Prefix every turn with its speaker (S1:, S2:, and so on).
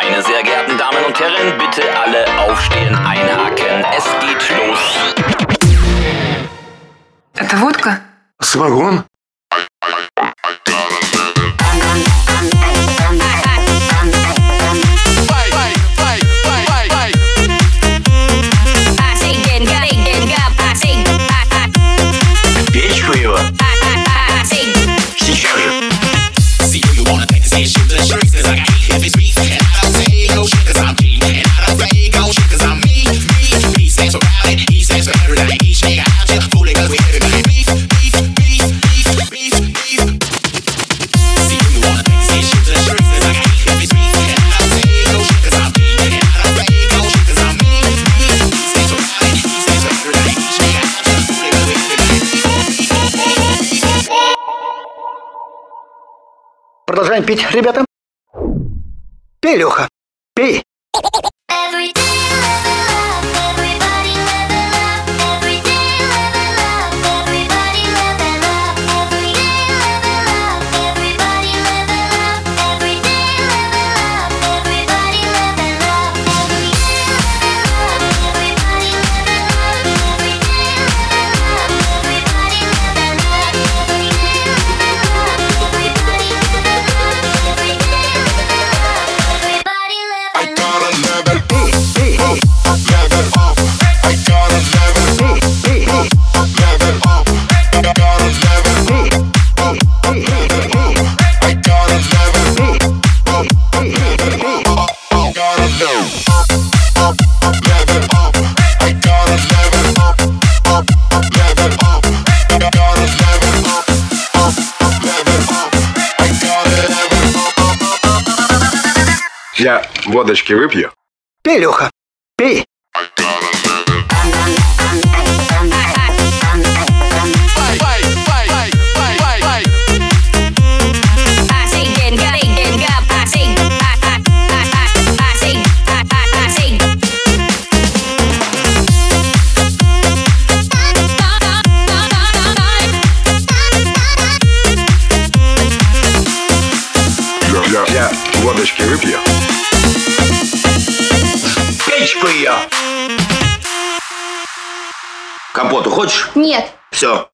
S1: Meine sehr geehrten Damen und Herren, bitte alle aufstehen, einhaken. Es geht los.
S2: Это водка?
S3: Самогон?
S4: Продолжаем пить, ребята. Пей, Леха.
S5: Я водочки выпью.
S4: Пей, Леха, пей.
S5: водочки выпьем.
S1: Печь бы! Компоту хочешь?
S6: Нет.
S1: Все,